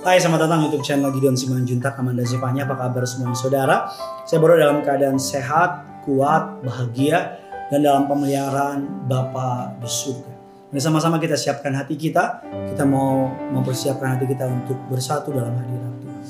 Hai selamat datang YouTube channel Gideon Simanjuntak Amanda Zevanya Apa kabar semua saudara? Saya baru dalam keadaan sehat, kuat, bahagia Dan dalam pemeliharaan Bapa di surga. Mari sama-sama kita siapkan hati kita. Kita mau mempersiapkan hati kita untuk bersatu dalam hadirat Tuhan.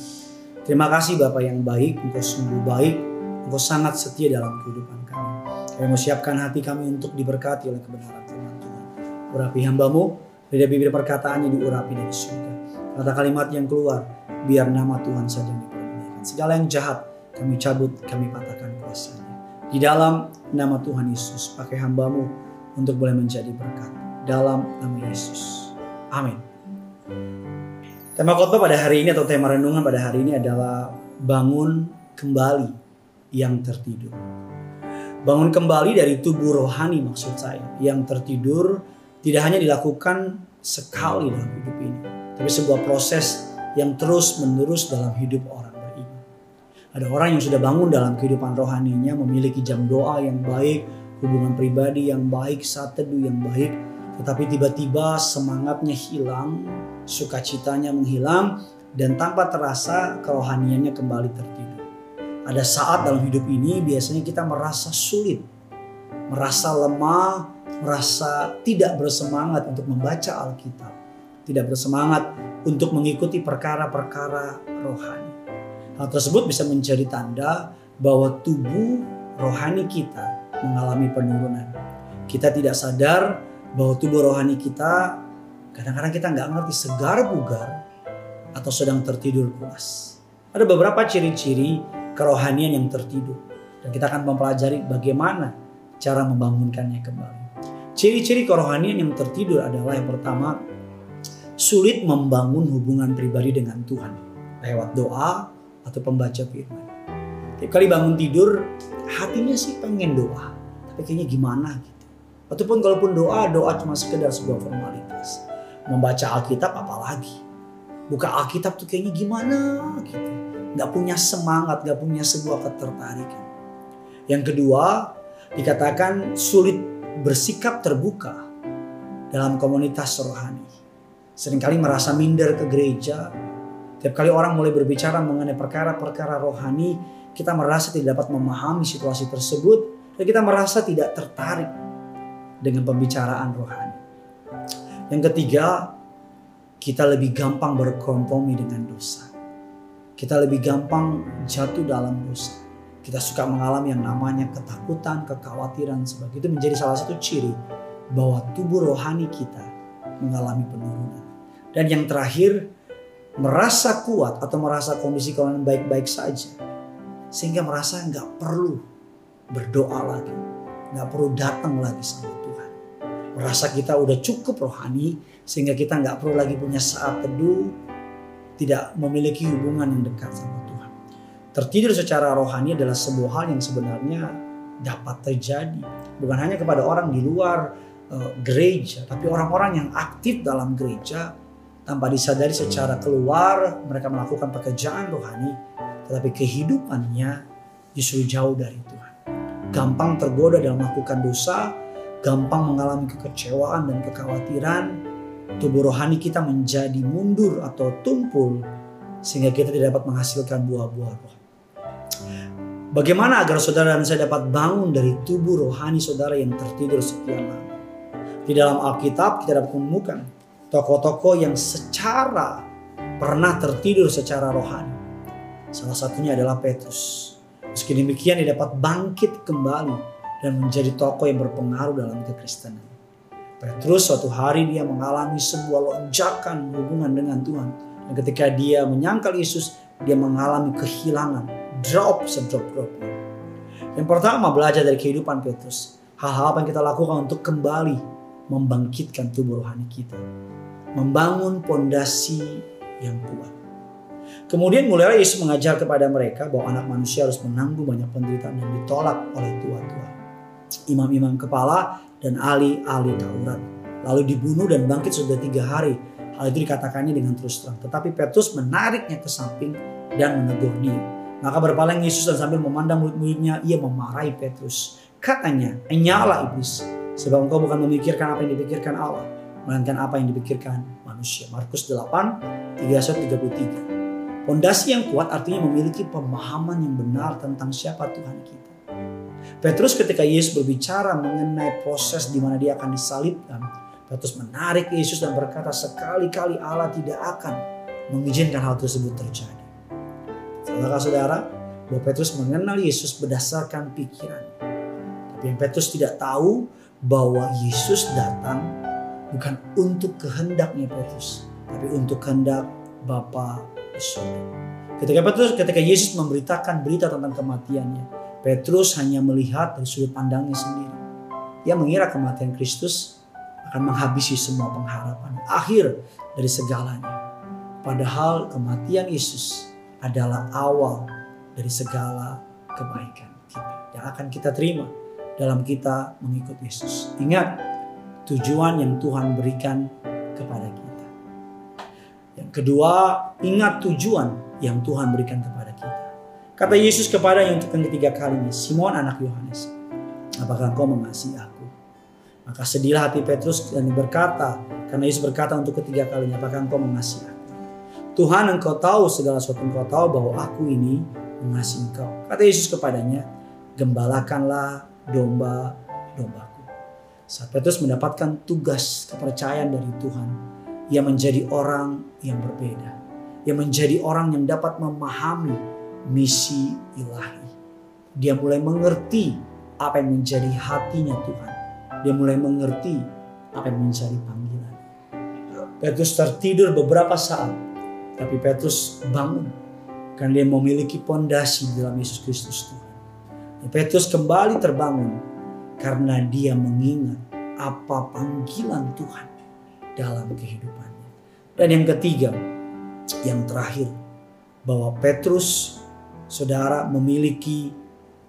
Terima kasih Bapak yang baik. Engkau sungguh baik. Engkau sangat setia dalam kehidupan kami. Kami mau siapkan hati kami untuk diberkati oleh kebenaran firman Tuhan. Urapi hambamu Lidah bibir perkataannya diurapi dari surga kata kalimat yang keluar, biar nama Tuhan saja yang dipermuliakan. Segala yang jahat kami cabut, kami patahkan kuasanya. Di dalam nama Tuhan Yesus, pakai hambamu untuk boleh menjadi berkat. Dalam nama Yesus. Amin. Tema khotbah pada hari ini atau tema renungan pada hari ini adalah bangun kembali yang tertidur. Bangun kembali dari tubuh rohani maksud saya. Yang tertidur tidak hanya dilakukan sekali dalam hidup ini tapi sebuah proses yang terus menerus dalam hidup orang beriman. Ada orang yang sudah bangun dalam kehidupan rohaninya, memiliki jam doa yang baik, hubungan pribadi yang baik, saat teduh yang baik, tetapi tiba-tiba semangatnya hilang, sukacitanya menghilang, dan tanpa terasa kerohaniannya kembali tertidur. Ada saat dalam hidup ini biasanya kita merasa sulit, merasa lemah, merasa tidak bersemangat untuk membaca Alkitab tidak bersemangat untuk mengikuti perkara-perkara rohani. Hal tersebut bisa menjadi tanda bahwa tubuh rohani kita mengalami penurunan. Kita tidak sadar bahwa tubuh rohani kita kadang-kadang kita nggak ngerti segar bugar atau sedang tertidur puas. Ada beberapa ciri-ciri kerohanian yang tertidur dan kita akan mempelajari bagaimana cara membangunkannya kembali. Ciri-ciri kerohanian yang tertidur adalah yang pertama sulit membangun hubungan pribadi dengan Tuhan lewat doa atau pembaca firman. Tiap kali bangun tidur, hatinya sih pengen doa, tapi kayaknya gimana gitu. Ataupun kalaupun doa, doa cuma sekedar sebuah formalitas. Membaca Alkitab apalagi. Buka Alkitab tuh kayaknya gimana gitu. Gak punya semangat, gak punya sebuah ketertarikan. Yang kedua, dikatakan sulit bersikap terbuka dalam komunitas rohani sering kali merasa minder ke gereja. Tiap kali orang mulai berbicara mengenai perkara-perkara rohani, kita merasa tidak dapat memahami situasi tersebut dan kita merasa tidak tertarik dengan pembicaraan rohani. Yang ketiga, kita lebih gampang berkompromi dengan dosa. Kita lebih gampang jatuh dalam dosa. Kita suka mengalami yang namanya ketakutan, kekhawatiran sebagai itu menjadi salah satu ciri bahwa tubuh rohani kita mengalami penurunan. Dan yang terakhir, merasa kuat atau merasa kondisi keuangan baik-baik saja. Sehingga merasa nggak perlu berdoa lagi. Nggak perlu datang lagi sama Tuhan. Merasa kita udah cukup rohani sehingga kita nggak perlu lagi punya saat teduh. Tidak memiliki hubungan yang dekat sama Tuhan. Tertidur secara rohani adalah sebuah hal yang sebenarnya dapat terjadi. Bukan hanya kepada orang di luar uh, gereja, tapi orang-orang yang aktif dalam gereja tanpa disadari secara keluar mereka melakukan pekerjaan rohani tetapi kehidupannya justru jauh dari Tuhan. Gampang tergoda dalam melakukan dosa, gampang mengalami kekecewaan dan kekhawatiran, tubuh rohani kita menjadi mundur atau tumpul sehingga kita tidak dapat menghasilkan buah-buah roh. Bagaimana agar saudara dan saya dapat bangun dari tubuh rohani saudara yang tertidur sekian lama? Di dalam Alkitab kita dapat menemukan tokoh-tokoh yang secara pernah tertidur secara rohani. Salah satunya adalah Petrus. Meski demikian dia dapat bangkit kembali dan menjadi tokoh yang berpengaruh dalam kekristenan. Petrus suatu hari dia mengalami sebuah lonjakan hubungan dengan Tuhan. Dan ketika dia menyangkal Yesus, dia mengalami kehilangan. Drop sedrop-dropnya. Yang pertama belajar dari kehidupan Petrus. Hal-hal apa yang kita lakukan untuk kembali membangkitkan tubuh rohani kita membangun pondasi yang kuat. Kemudian mulailah Yesus mengajar kepada mereka bahwa anak manusia harus menanggung banyak penderitaan yang ditolak oleh tua-tua. Imam-imam kepala dan ahli-ahli Taurat. Lalu dibunuh dan bangkit sudah tiga hari. Hal itu dikatakannya dengan terus terang. Tetapi Petrus menariknya ke samping dan menegur dia. Maka berpaling Yesus dan sambil memandang murid-muridnya, ia memarahi Petrus. Katanya, nyala iblis. Sebab engkau bukan memikirkan apa yang dipikirkan Allah melainkan apa yang dipikirkan manusia. Markus 8, 31, 33. Pondasi yang kuat artinya memiliki pemahaman yang benar tentang siapa Tuhan kita. Petrus ketika Yesus berbicara mengenai proses di mana dia akan disalibkan, Petrus menarik Yesus dan berkata sekali-kali Allah tidak akan mengizinkan hal tersebut terjadi. Saudara-saudara, bahwa Petrus mengenal Yesus berdasarkan pikiran. Tapi yang Petrus tidak tahu bahwa Yesus datang bukan untuk kehendaknya Petrus, tapi untuk kehendak Bapa di surga. Ketika Petrus, ketika Yesus memberitakan berita tentang kematiannya, Petrus hanya melihat dari sudut pandangnya sendiri. Ia mengira kematian Kristus akan menghabisi semua pengharapan, akhir dari segalanya. Padahal kematian Yesus adalah awal dari segala kebaikan kita yang akan kita terima dalam kita mengikut Yesus. Ingat tujuan yang Tuhan berikan kepada kita. Yang kedua, ingat tujuan yang Tuhan berikan kepada kita. Kata Yesus kepada yang untuk ketiga kalinya, Simon anak Yohanes, apakah kau mengasihi aku? Maka sedihlah hati Petrus dan berkata, karena Yesus berkata untuk ketiga kalinya, apakah engkau mengasihi aku? Tuhan engkau tahu segala sesuatu engkau tahu bahwa aku ini mengasihi engkau. Kata Yesus kepadanya, gembalakanlah domba-dombaku. Saat Petrus mendapatkan tugas kepercayaan dari Tuhan, ia menjadi orang yang berbeda. Ia menjadi orang yang dapat memahami misi ilahi. Dia mulai mengerti apa yang menjadi hatinya Tuhan. Dia mulai mengerti apa yang menjadi panggilan. Petrus tertidur beberapa saat, tapi Petrus bangun karena dia memiliki pondasi dalam Yesus Kristus Tuhan. Petrus kembali terbangun karena dia mengingat apa panggilan Tuhan dalam kehidupannya. Dan yang ketiga, yang terakhir, bahwa Petrus saudara memiliki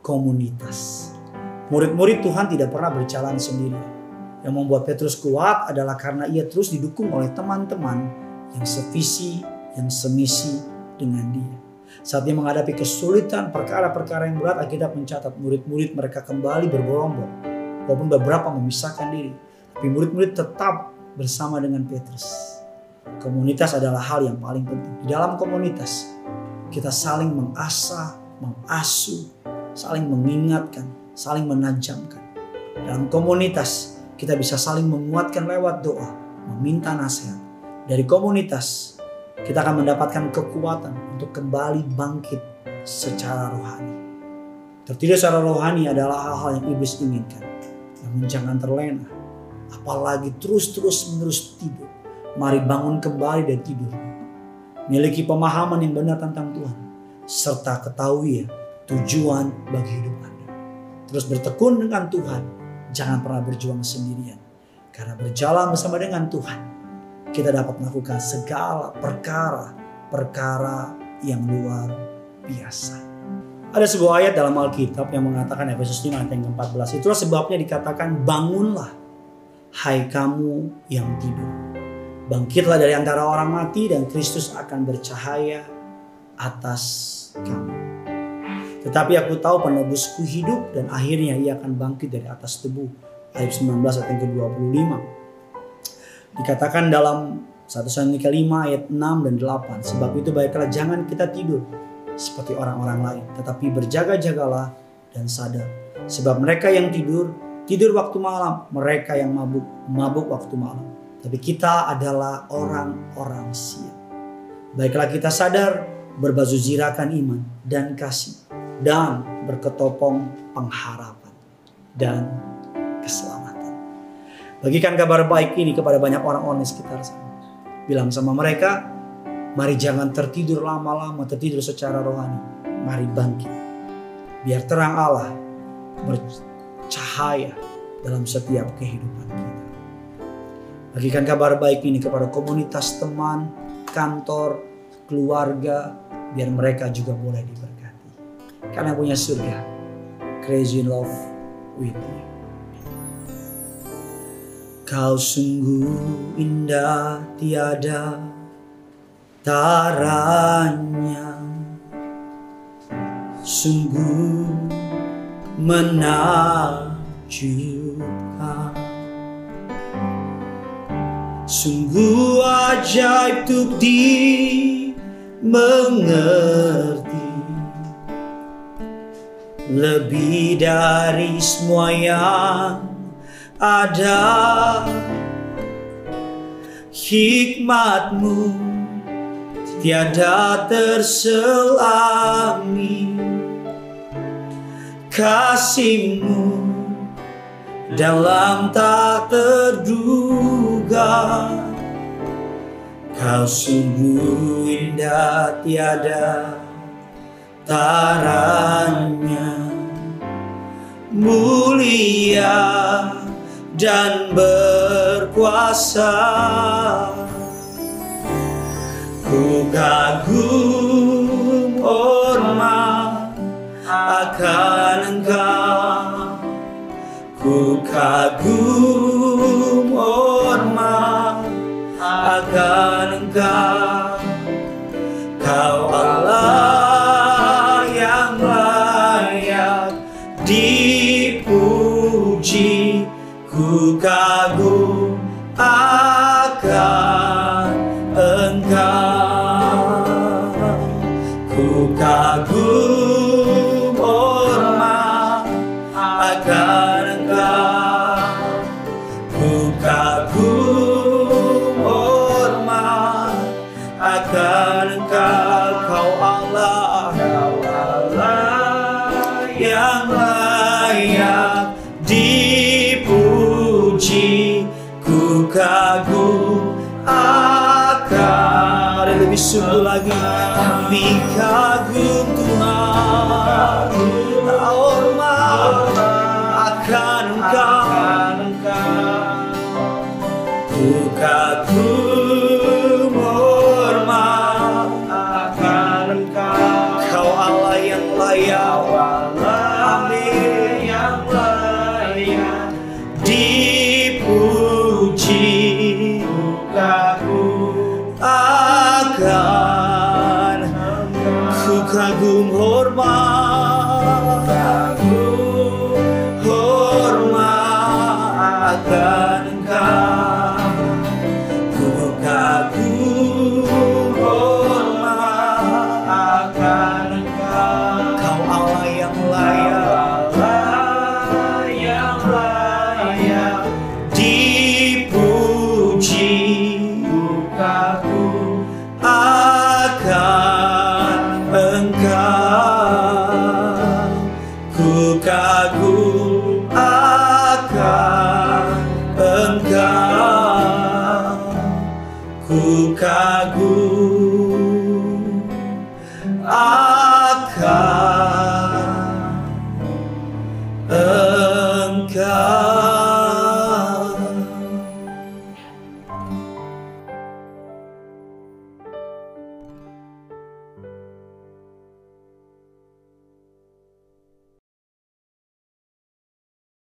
komunitas. Murid-murid Tuhan tidak pernah berjalan sendiri. Yang membuat Petrus kuat adalah karena ia terus didukung oleh teman-teman yang sevisi, yang semisi dengan dia. Saat dia menghadapi kesulitan, perkara-perkara yang berat, Alkitab mencatat murid-murid mereka kembali bergerombol. Walaupun beberapa memisahkan diri. Tapi murid-murid tetap bersama dengan Petrus. Komunitas adalah hal yang paling penting. Di dalam komunitas, kita saling mengasah, mengasuh, saling mengingatkan, saling menajamkan. Dalam komunitas, kita bisa saling menguatkan lewat doa, meminta nasihat. Dari komunitas, kita akan mendapatkan kekuatan untuk kembali bangkit secara rohani. Tertidur secara rohani adalah hal-hal yang iblis inginkan. Namun jangan terlena, apalagi terus-terus menerus tidur. Mari bangun kembali dari tidur miliki pemahaman yang benar tentang Tuhan, serta ketahui ya tujuan bagi hidup Anda. Terus bertekun dengan Tuhan, jangan pernah berjuang sendirian. Karena berjalan bersama dengan Tuhan, kita dapat melakukan segala perkara-perkara yang luar biasa. Ada sebuah ayat dalam Alkitab yang mengatakan Efesus 5 ayat yang ke-14. Itulah sebabnya dikatakan bangunlah hai kamu yang tidur Bangkitlah dari antara orang mati dan Kristus akan bercahaya atas kamu. Tetapi aku tahu penebusku hidup dan akhirnya ia akan bangkit dari atas tebu. Ayat 19 ayat yang ke-25. Dikatakan dalam 1 Salonika 5 ayat 6 dan 8. Sebab itu baiklah jangan kita tidur seperti orang-orang lain. Tetapi berjaga-jagalah dan sadar. Sebab mereka yang tidur, tidur waktu malam. Mereka yang mabuk, mabuk waktu malam. Tapi kita adalah orang-orang siap. Baiklah kita sadar berbaju zirakan iman dan kasih dan berketopong pengharapan dan keselamatan. Bagikan kabar baik ini kepada banyak orang-orang di sekitar sana. Bilang sama mereka, mari jangan tertidur lama-lama, tertidur secara rohani. Mari bangkit. Biar terang Allah bercahaya dalam setiap kehidupan kita. Bagikan kabar baik ini kepada komunitas teman, kantor, keluarga, biar mereka juga boleh diberkati. Karena punya surga, crazy love with you. Kau sungguh indah tiada taranya. Sungguh menakjubkan. Sungguh ajaib untuk dimengerti Lebih dari semua yang ada Hikmatmu tiada terselami Kasihmu dalam tak terduga. Kau sungguh indah tiada taranya Mulia dan berkuasa. Ku kagum hormat akan engkau. Ku kagum hormat akan engkau Ku kagum hormat akan engkau. Ku kagum hormat akan engkau. Kau Allah Kau Allah yang layak dipuji. Ku kagum akan lebih sungguh lagi Kami kagum Tuhan Hormat akan engkau Ku kagum hormat akan Kau Allah yang layak Amin yang layak Ku kagum. Akan